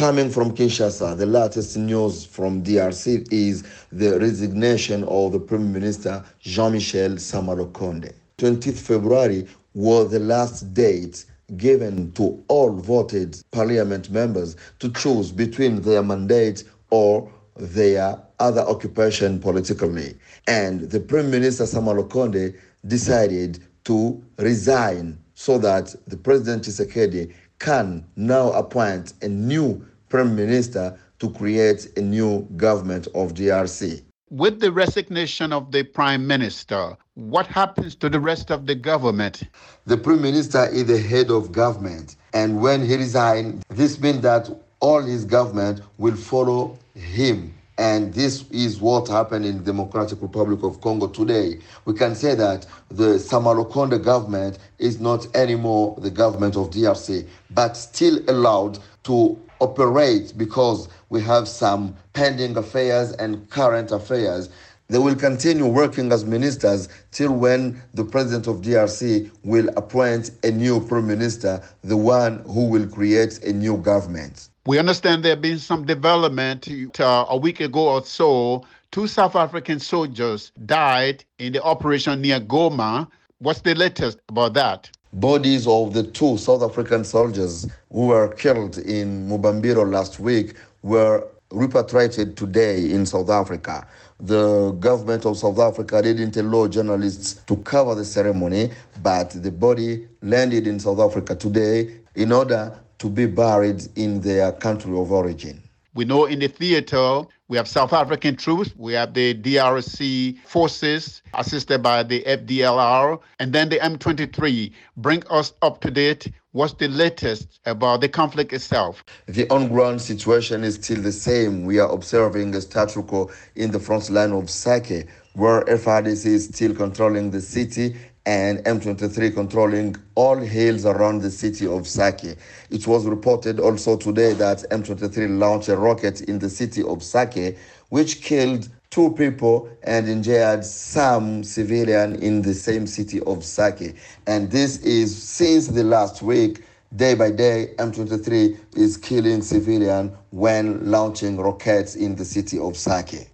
Coming from Kinshasa, the latest news from DRC is the resignation of the Prime Minister Jean-Michel Sama-Lukonde. 20th February was the last date given to all voted parliament members to choose between their mandate or their other occupation politically. And the Prime Minister Sama-Lukonde decided to resign so that the President Tshisekedi can now appoint a new prime minister to create a new government of DRC. With the resignation of the prime minister, what happens to the rest of the government? The prime minister is the head of government, and when he resigns, this means that all his government will follow him. And this is what happened in the Democratic Republic of Congo today. We can say that the Sama-Lukonde government is not anymore the government of DRC, but still allowed to operate because we have some pending affairs and current affairs. They will continue working as ministers till when the president of DRC will appoint a new prime minister, the one who will create a new government. We understand there have been some development uh, a week ago or so. Two South African soldiers died in the operation near Goma. What's the latest about that? Bodies of the two South African soldiers who were killed in Mubambiro last week were repatriated today in South Africa. The government of South Africa didn't allow journalists to cover the ceremony, but the body landed in South Africa today in order to be buried in their country of origin. We know in the theater, we have South African troops, we have the DRC forces assisted by the FDLR, and then the M23. Bring us up to date. What's the latest about the conflict itself? The on ground situation is still the same. We are observing a status quo in the front line of Sake, where FARDC is still controlling the city and M23 controlling all hills around the city of Sake. It was reported also today that M23 launched a rocket in the city of Sake, which killed two people and injured some civilian in the same city of Sake. And this is since the last week, day by day, M23 is killing civilian when launching rockets in the city of Sake.